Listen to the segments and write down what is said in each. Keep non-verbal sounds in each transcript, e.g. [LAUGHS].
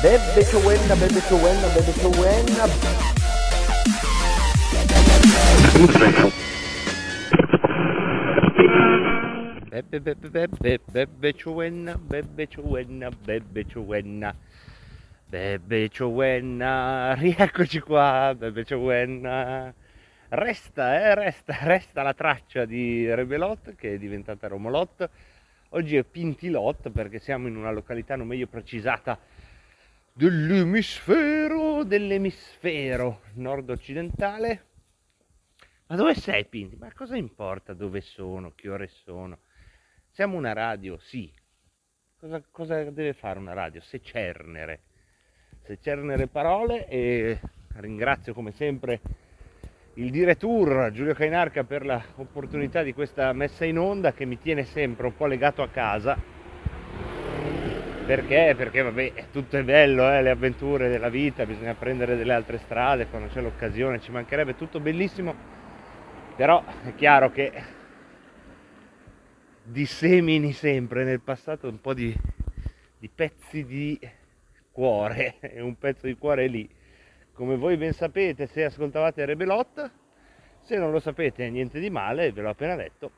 Bebe Chowena, Bebe Chowena, Bebe Chowena. Bebe, bebe, bebe, bebe ciuenna, bebe ciuenna, bebe ciuenna, bebe ciuenna, rieccoci qua, bebe ciuenna. Resta, eh, resta, resta la traccia di Rebelot che è diventata Romolot. Oggi è Pintilot perché siamo in una località non meglio precisata dell'emisfero, dell'emisfero nord-occidentale. Ma dove sei Pinti? Ma cosa importa dove sono, che ore sono? Siamo una radio, sì. Cosa, cosa deve fare una radio? Se cernere. Se cernere parole e ringrazio come sempre il direttur Giulio Cainarca per l'opportunità di questa messa in onda che mi tiene sempre un po' legato a casa. Perché? Perché vabbè, tutto è bello, eh, le avventure della vita, bisogna prendere delle altre strade quando c'è l'occasione, ci mancherebbe tutto bellissimo, però è chiaro che dissemini sempre nel passato un po' di, di pezzi di cuore [LAUGHS] e un pezzo di cuore è lì. Come voi ben sapete se ascoltavate Rebelot se non lo sapete niente di male ve l'ho appena detto.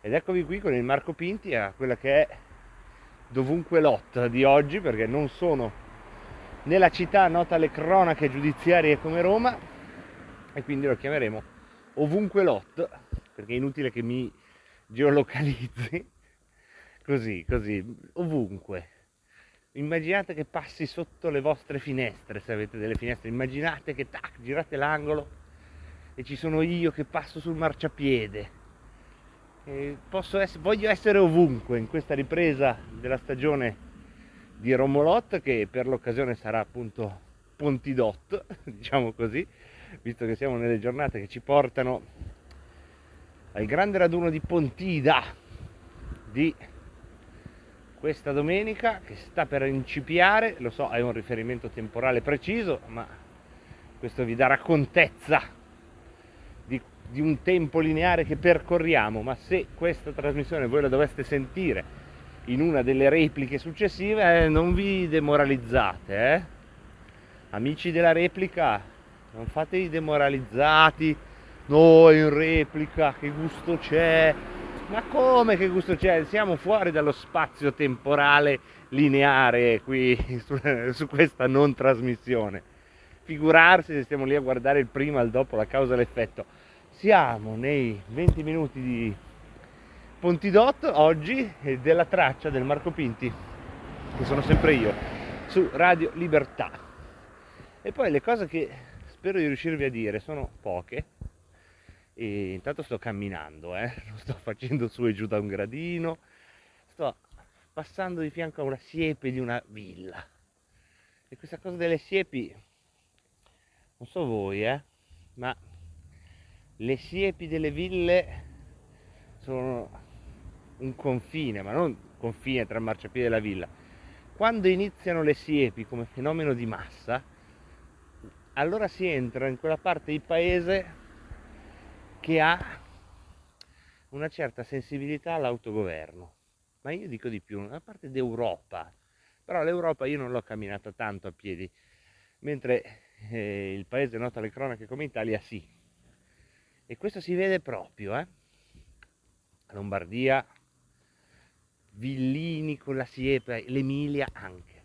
Ed eccovi qui con il Marco Pinti a quella che è dovunque lot di oggi perché non sono nella città nota alle cronache giudiziarie come Roma e quindi lo chiameremo ovunque lot perché è inutile che mi geolocalizzi [LAUGHS] così, così, ovunque. Immaginate che passi sotto le vostre finestre, se avete delle finestre, immaginate che tac, girate l'angolo e ci sono io che passo sul marciapiede. Essere, voglio essere ovunque in questa ripresa della stagione di Romolot che per l'occasione sarà appunto Pontidot, [LAUGHS] diciamo così, visto che siamo nelle giornate che ci portano al grande raduno di Pontida di questa domenica che sta per incipiare, lo so è un riferimento temporale preciso, ma questo vi darà contezza di, un tempo lineare che percorriamo, ma se questa trasmissione voi la doveste sentire in una delle repliche successive, eh, non vi demoralizzate, eh? Amici della replica, non fate i demoralizzati, no, in replica, che gusto c'è, ma come che gusto c'è? Siamo fuori dallo spazio temporale lineare qui [LAUGHS] su, su, questa non trasmissione. Figurarsi se stiamo lì a guardare il prima, il dopo, la causa l'effetto. Siamo nei 20 minuti di Pontidot oggi e della traccia del Marco Pinti, che sono sempre io, su Radio Libertà. E poi le cose che spero di riuscirvi a dire sono poche, e intanto sto camminando, eh? non [LAUGHS] sto facendo su e giù da un gradino, sto passando di fianco a una siepe di una villa. E questa cosa delle siepi, non so voi, eh? ma le siepi delle ville sono un confine, ma non confine tra il marciapiede e la villa. Quando iniziano le siepi come fenomeno di massa, allora si entra in quella parte di paese che ha una certa sensibilità all'autogoverno. Ma io dico di più, una parte d'Europa. Però l'Europa io non l'ho camminata tanto a piedi, mentre eh, il paese noto alle cronache come Italia sì. E questo si vede proprio, eh? Lombardia, Villini con la siepe, l'Emilia anche.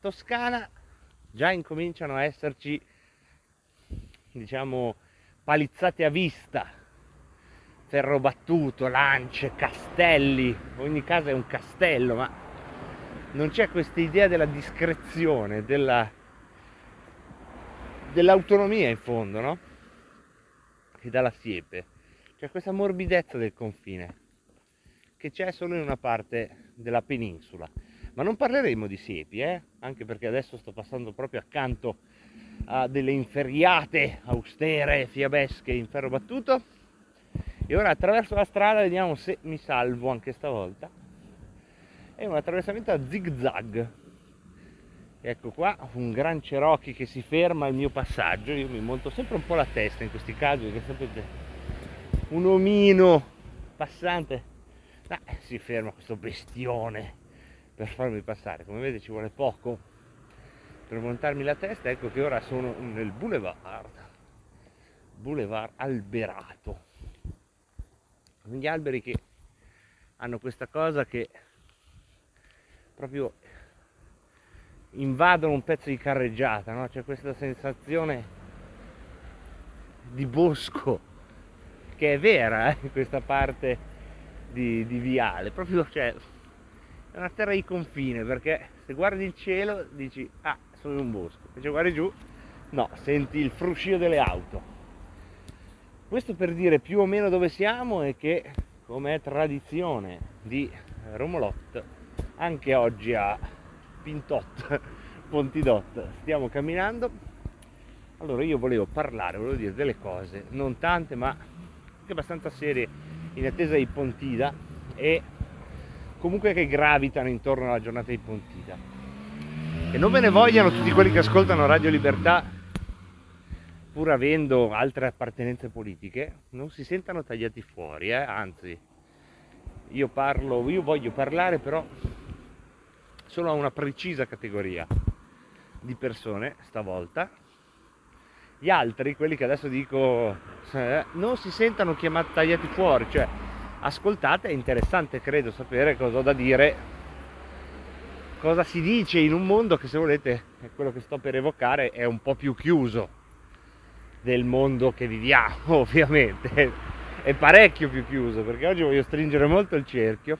Toscana già incominciano a esserci, diciamo, palizzate a vista, ferro battuto, lance, castelli, ogni casa è un castello, ma non c'è questa idea della discrezione, della, dell'autonomia in fondo, no? Che dà la siepe. C'è questa morbidezza del confine, che c'è solo in una parte della penisola. Ma non parleremo di siepi, eh? anche perché adesso sto passando proprio accanto a delle inferriate austere fiabesche in ferro battuto e ora attraverso la strada vediamo se mi salvo anche stavolta è un attraversamento a zig zag ecco qua un gran Cherokee che si ferma al mio passaggio. Io mi monto sempre un po' la testa in questi casi perché sapete un omino passante. Ah, si ferma questo bestione per farmi passare. Come vedete ci vuole poco per montarmi la testa. Ecco che ora sono nel boulevard boulevard alberato. Gli alberi che hanno questa cosa che proprio invadono un pezzo di carreggiata, no? c'è questa sensazione di bosco che è vera eh, [LAUGHS] questa parte di, di viale, proprio cioè, è una terra di confine perché se guardi il cielo dici ah sono in un bosco, invece guardi giù no, senti il fruscio delle auto. Questo per dire più o meno dove siamo e che, come è tradizione di Romolot, anche oggi a Pintot, [LAUGHS] Pontidot, stiamo camminando. Allora io volevo parlare, volevo dire delle cose, non tante ma anche abbastanza serie in attesa di Pontida e comunque che gravitano intorno alla giornata di Pontida. E non ve ne vogliano tutti quelli che ascoltano Radio Libertà pur avendo altre appartenenze politiche, non si sentano tagliati fuori, eh? anzi, io parlo, io voglio parlare però solo a una precisa categoria di persone stavolta. Gli altri, quelli che adesso dico, eh, non si sentano chiamati tagliati fuori, cioè ascoltate, è interessante credo sapere cosa ho da dire, cosa si dice in un mondo che se volete, quello che sto per evocare, è un po' più chiuso del mondo che viviamo, [LAUGHS] ovviamente. È parecchio più chiuso perché oggi voglio stringere molto il cerchio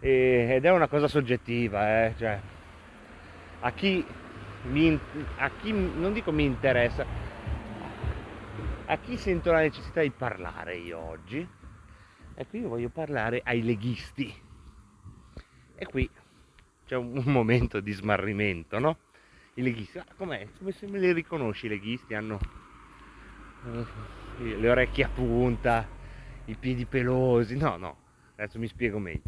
e, ed è una cosa soggettiva, eh? cioè, a, chi mi, a chi non dico mi interessa, a chi sento la necessità di parlare io oggi. E qui io voglio parlare ai leghisti. E qui c'è un, un momento di smarrimento, no? i leghisti. Ah, com'è? Come se me li riconosci i leghisti? Hanno eh, le orecchie a punta, i piedi pelosi. No, no, adesso mi spiego meglio.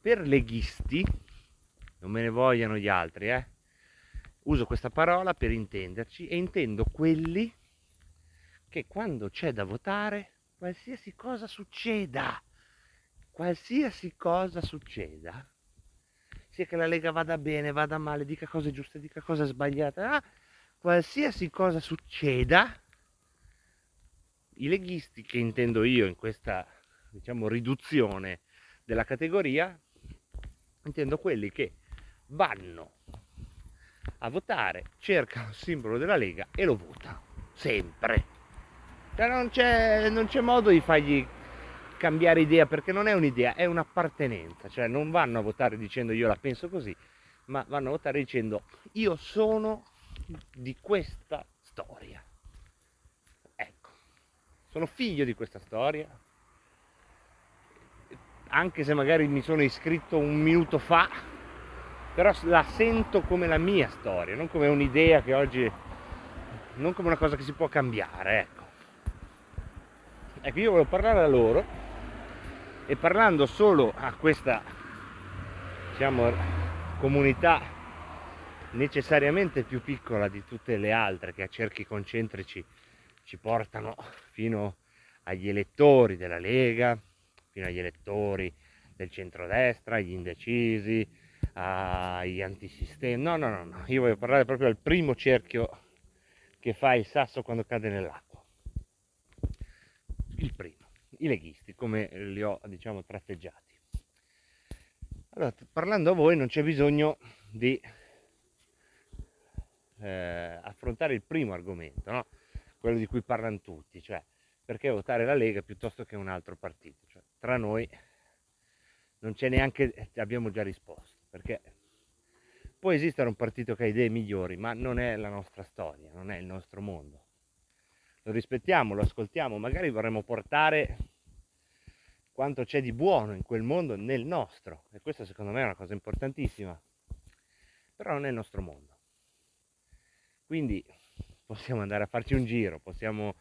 Per leghisti, non me ne vogliano gli altri, eh? Uso questa parola per intenderci e intendo quelli che quando c'è da votare, qualsiasi cosa succeda, qualsiasi cosa succeda, sia che la Lega vada bene, vada male, dica cose giuste, dica cose sbagliate, ah, qualsiasi cosa succeda, i leghisti che intendo io in questa diciamo riduzione della categoria, intendo quelli che vanno a votare, cercano il simbolo della Lega e lo votano, sempre. Cioè non c'è, non c'è modo di fargli cambiare idea perché non è un'idea, è un'appartenenza, cioè non vanno a votare dicendo io la penso così, ma vanno a votare dicendo io sono di questa storia. Ecco, sono figlio di questa storia, anche se magari mi sono iscritto un minuto fa, però la sento come la mia storia, non come un'idea che oggi, non come una cosa che si può cambiare, ecco. Ecco, io volevo parlare a loro e parlando solo a questa diciamo, comunità necessariamente più piccola di tutte le altre che a cerchi concentrici ci portano fino agli elettori della Lega, fino agli elettori del centrodestra, agli indecisi, agli antisistemi. No, no, no, no, io voglio parlare proprio al primo cerchio che fa il sasso quando cade nell'acqua. Il primo i leghisti, come li ho diciamo tratteggiati. Allora, parlando a voi non c'è bisogno di eh, affrontare il primo argomento, no? quello di cui parlano tutti, cioè perché votare la Lega piuttosto che un altro partito. Tra noi non c'è neanche, abbiamo già risposto, perché può esistere un partito che ha idee migliori, ma non è la nostra storia, non è il nostro mondo. Lo rispettiamo, lo ascoltiamo, magari vorremmo portare quanto c'è di buono in quel mondo nel nostro. E questa secondo me è una cosa importantissima. Però non è il nostro mondo. Quindi possiamo andare a farci un giro, possiamo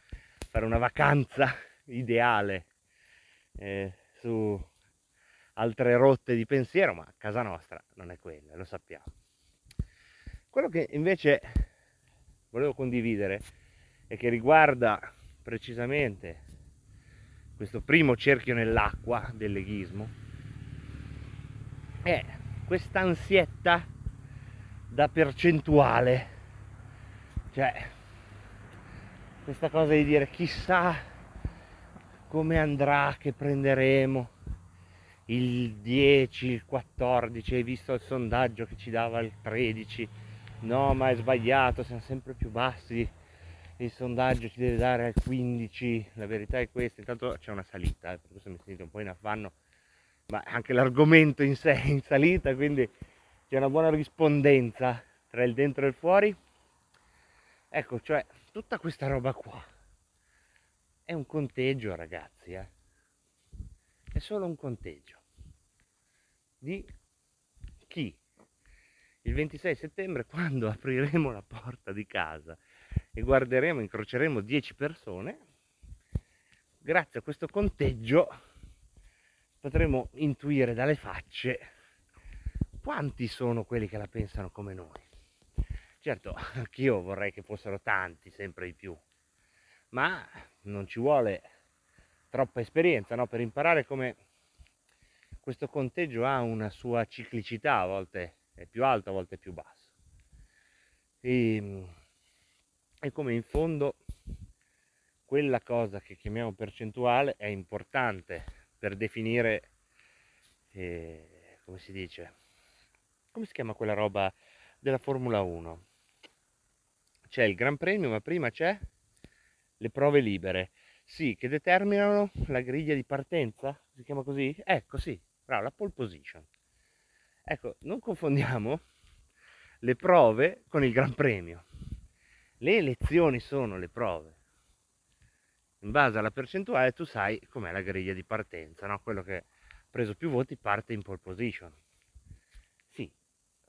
fare una vacanza [LAUGHS] ideale eh, su altre rotte di pensiero, ma casa nostra non è quella, lo sappiamo. Quello che invece volevo condividere e che riguarda precisamente questo primo cerchio nell'acqua del leghismo è questa ansietta da percentuale cioè questa cosa di dire chissà come andrà che prenderemo? Il 10, il 14, hai visto il sondaggio che ci dava il 13, no ma è sbagliato, siamo sempre più bassi, il sondaggio ci deve dare al 15, la verità è questa, intanto c'è una salita, eh, per questo mi sentite un po' in affanno, ma anche l'argomento in sé è in salita, quindi c'è una buona rispondenza tra il dentro e il fuori. Ecco, cioè, tutta questa roba qua è un conteggio, ragazzi, eh? È solo un conteggio. Di chi? Il 26 settembre, [LAUGHS] quando apriremo la porta di casa e guarderemo, incroceremo 10 persone, grazie a questo conteggio potremo intuire dalle facce quanti sono quelli che la pensano come noi. Certo, [LAUGHS] anch'io vorrei che fossero tanti, sempre di più, ma non ci vuole troppa esperienza no? per imparare come questo conteggio ha una sua ciclicità, a volte è più alto, a volte è più basso. E e come in fondo quella cosa che chiamiamo percentuale è importante per definire, eh, come si dice, come si chiama quella roba della Formula 1? C'è il Gran Premio, ma prima c'è le prove libere, sì, che determinano la griglia di partenza, si chiama così? Ecco, sì, bravo, la pole position. Ecco, non confondiamo le prove con il Gran Premio le elezioni sono le prove. In base alla percentuale tu sai com'è la griglia di partenza, no? quello che ha preso più voti parte in pole position. Sì,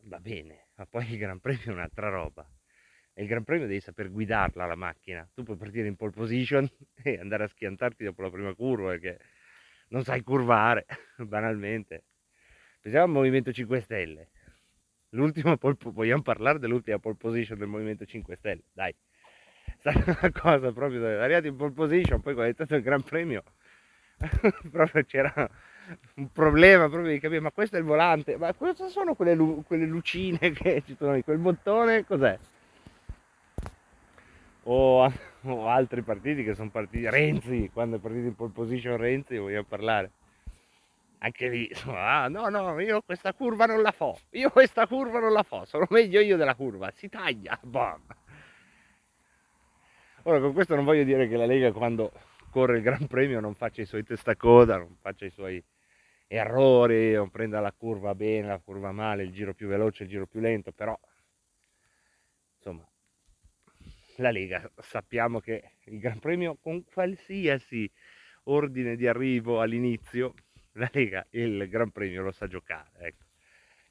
va bene, ma poi il Gran Premio è un'altra roba. Il Gran Premio devi saper guidarla la macchina. Tu puoi partire in pole position [LAUGHS] e andare a schiantarti dopo la prima curva perché non sai curvare, [LAUGHS] banalmente. Pensiamo al Movimento 5 Stelle L'ultima pole, vogliamo parlare dell'ultima pole position del Movimento 5 Stelle, dai. [LAUGHS] È stata una cosa proprio, arrivati in pole position, poi quando è stato il Gran Premio, proprio c'era un problema proprio di capire, ma questo è il volante, ma cosa sono quelle, lu- quelle lucine che ci sono lì, quel bottone cos'è? O, o altri partiti che sono partiti, Renzi, quando è partito in pole position Renzi, vogliamo parlare anche lì, ah, no, no, io questa curva non la fo, io questa curva non la fo, sono meglio io della curva, si taglia, bam. Ora con questo non voglio dire che la Lega quando corre il Gran Premio non faccia i suoi testacoda, non faccia i suoi errori, non prenda la curva bene, la curva male, il giro più veloce, il giro più lento, però insomma la Lega sappiamo che il Gran Premio con qualsiasi ordine di arrivo all'inizio la Lega il Gran Premio lo sa giocare. Ecco.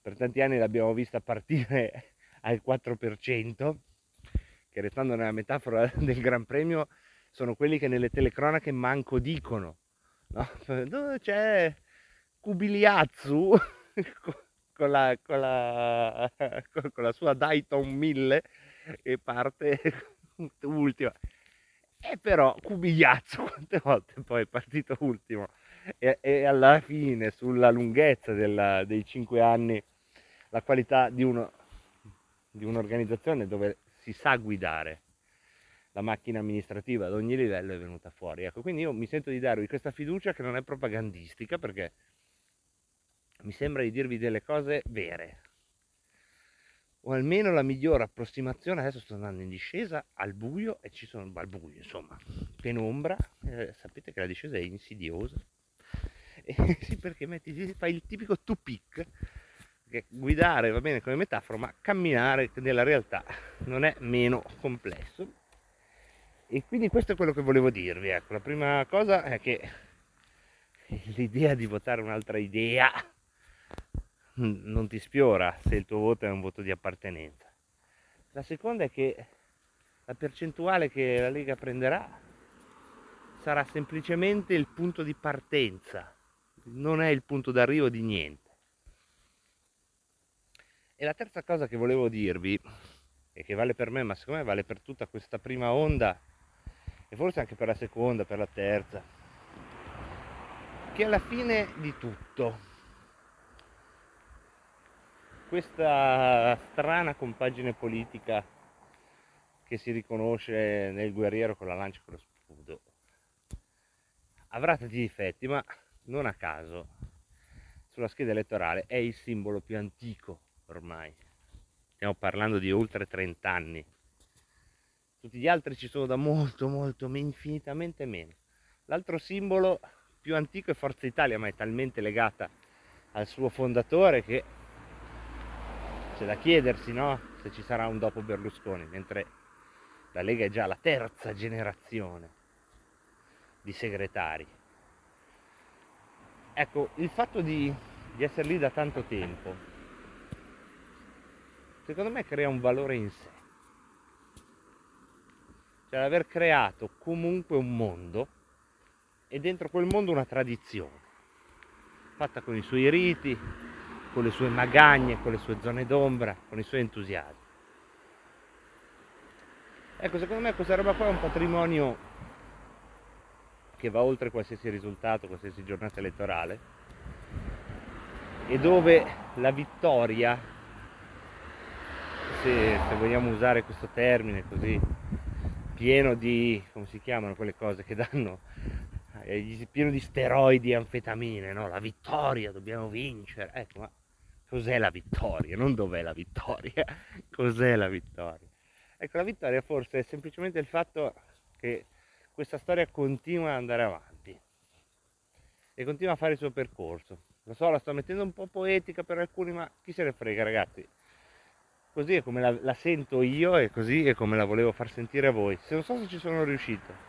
Per tanti anni l'abbiamo vista partire [LAUGHS] al 4%, che restando nella metafora [LAUGHS] del Gran Premio sono quelli che nelle telecronache manco dicono. No? [LAUGHS] C'è Kubiliazzu con la, con, la, con la sua Dayton 1000 e parte [LAUGHS] ultima. E però Kubiliazzu [LAUGHS] quante volte poi è partito ultimo e, e alla fine sulla lunghezza della, dei cinque anni la qualità di, uno, di un'organizzazione dove si sa guidare la macchina amministrativa ad ogni livello è venuta fuori. Ecco, quindi io mi sento di darvi questa fiducia che non è propagandistica perché mi sembra di dirvi delle cose vere. O almeno la migliore approssimazione, adesso sto andando in discesa al buio e ci sono al buio, insomma, penombra, eh, sapete che la discesa è insidiosa, [LAUGHS] sì, perché metti, fai il tipico two pick, che guidare va bene come metafora, ma camminare nella realtà non è meno complesso. E quindi questo è quello che volevo dirvi. Ecco, la prima cosa è che l'idea di votare un'altra idea non ti sfiora se il tuo voto è un voto di appartenenza. La seconda è che la percentuale che la Lega prenderà sarà semplicemente il punto di partenza, non è il punto d'arrivo di niente. E la terza cosa che volevo dirvi, e che vale per me, ma secondo me vale per tutta questa prima onda, e forse anche per la seconda, per la terza, che alla fine di tutto, questa strana compagine politica che si riconosce nel guerriero con la lancia e con lo scudo avrà tanti difetti, ma non a caso sulla scheda elettorale è il simbolo più antico ormai. Stiamo parlando di oltre 30 anni. Tutti gli altri ci sono da molto, molto, infinitamente meno. L'altro simbolo più antico è Forza Italia, ma è talmente legata al suo fondatore che c'è da chiedersi no? se ci sarà un dopo Berlusconi, mentre la Lega è già la terza generazione di segretari. Ecco, il fatto di, di essere lì da tanto tempo, secondo me crea un valore in sé. Cioè aver creato comunque un mondo e dentro quel mondo una tradizione, fatta con i suoi riti, con le sue magagne, con le sue zone d'ombra, con i suoi entusiasmi. Ecco, secondo me questa roba qua è un patrimonio che va oltre qualsiasi risultato, qualsiasi giornata elettorale e dove la vittoria, se, se vogliamo usare questo termine così, pieno di, come si chiamano quelle cose che danno, eh, pieno di steroidi e anfetamine, no? La vittoria, dobbiamo vincere. Ecco, ma cos'è la vittoria? Non dov'è la vittoria, [LAUGHS] cos'è la vittoria? Ecco, la vittoria forse è semplicemente il fatto che questa storia continua ad andare avanti e continua a fare il suo percorso. Lo so, la sto mettendo un po' poetica per alcuni, ma chi se ne frega, ragazzi. Così è come la, la sento io e così è come la volevo far sentire a voi. Se non so se ci sono riuscito.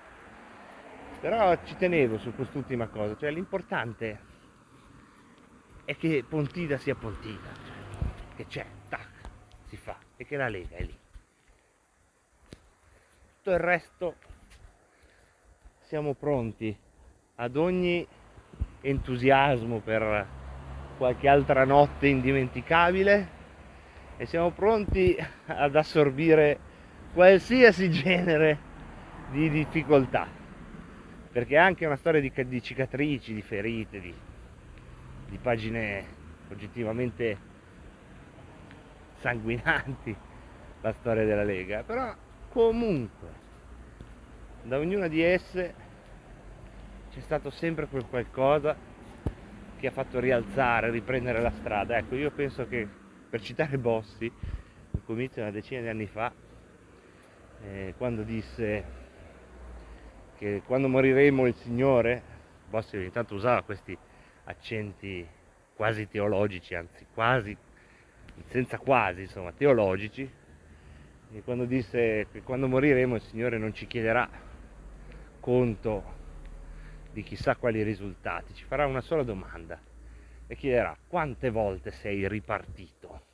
Però ci tenevo su quest'ultima cosa, cioè l'importante è che Pontida sia Pontida, cioè, che c'è, tac, si fa, e che la Lega è lì. Tutto il resto siamo pronti ad ogni entusiasmo per qualche altra notte indimenticabile e siamo pronti ad assorbire qualsiasi genere di difficoltà perché è anche una storia di, di cicatrici, di ferite, di, di pagine oggettivamente sanguinanti [LAUGHS] la storia della Lega però comunque da ognuna di esse c'è stato sempre quel qualcosa che ha fatto rialzare, riprendere la strada. Ecco, io penso che per citare Bossi, un comizio una decina di anni fa, eh, quando disse che quando moriremo il Signore, Bossi ogni tanto usava questi accenti quasi teologici, anzi quasi, senza quasi, insomma, teologici, e quando disse che quando moriremo il Signore non ci chiederà conto di chissà quali risultati, ci farà una sola domanda e chiederà quante volte sei ripartito.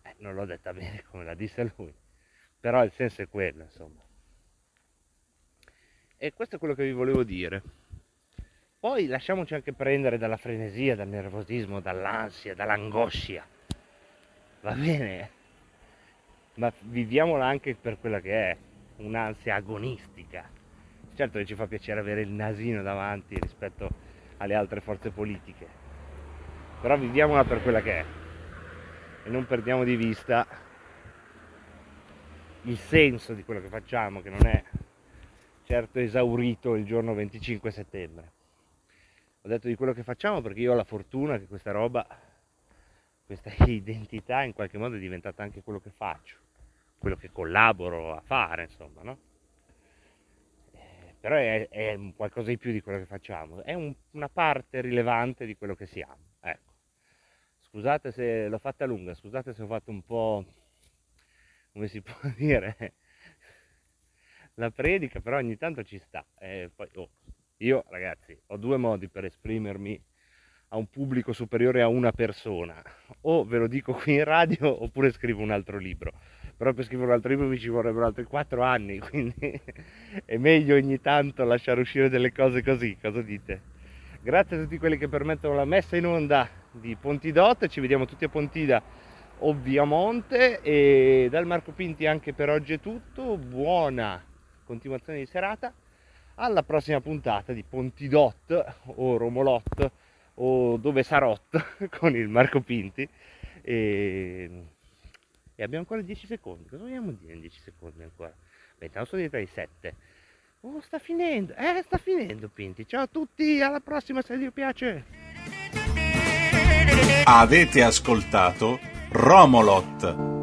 Eh, non l'ho detta bene [LAUGHS] come la disse lui, però il senso è quello, insomma. E questo è quello che vi volevo dire. Poi lasciamoci anche prendere dalla frenesia, dal nervosismo, dall'ansia, dall'angoscia. Va bene? ma viviamola anche per quella che è, un'ansia agonistica. Certo che ci fa piacere avere il nasino davanti rispetto alle altre forze politiche, però viviamola per quella che è e non perdiamo di vista il senso di quello che facciamo, che non è certo esaurito il giorno 25 settembre. Ho detto di quello che facciamo perché io ho la fortuna che questa roba, questa [LAUGHS] identità in qualche modo è diventata anche quello che faccio quello che collaboro a fare, insomma, no? Eh, però è, è, qualcosa di più di quello che facciamo, è un, una parte rilevante di quello che siamo, ecco. Scusate se l'ho fatta lunga, scusate se ho fatto un po', come si può [LAUGHS] dire, la predica, però ogni tanto ci sta. E poi, oh, Io, ragazzi, ho due modi per esprimermi a un pubblico superiore a una persona. O ve lo dico qui in radio oppure scrivo un altro libro. Però per scrivere un altro libro mi ci vorrebbero altri quattro anni, [LAUGHS] quindi è meglio ogni tanto lasciare uscire delle cose così. Cosa dite? Grazie a tutti quelli che permettono la messa in onda di Pontidot. Ci vediamo tutti a Pontida ovviamente e dal Marco Pinti anche per oggi è tutto. Buona continuazione di serata. Alla prossima puntata di Pontidot o Romolot o dove sarot [LAUGHS] con il Marco Pinti. E, e abbiamo ancora 10 secondi. Cosa vogliamo dire in 10 secondi ancora? Beh intanto sono diventati 7 oh sta finendo. Eh sta finendo Pinti. Ciao a tutti alla prossima se vi piace. Avete ascoltato Romolot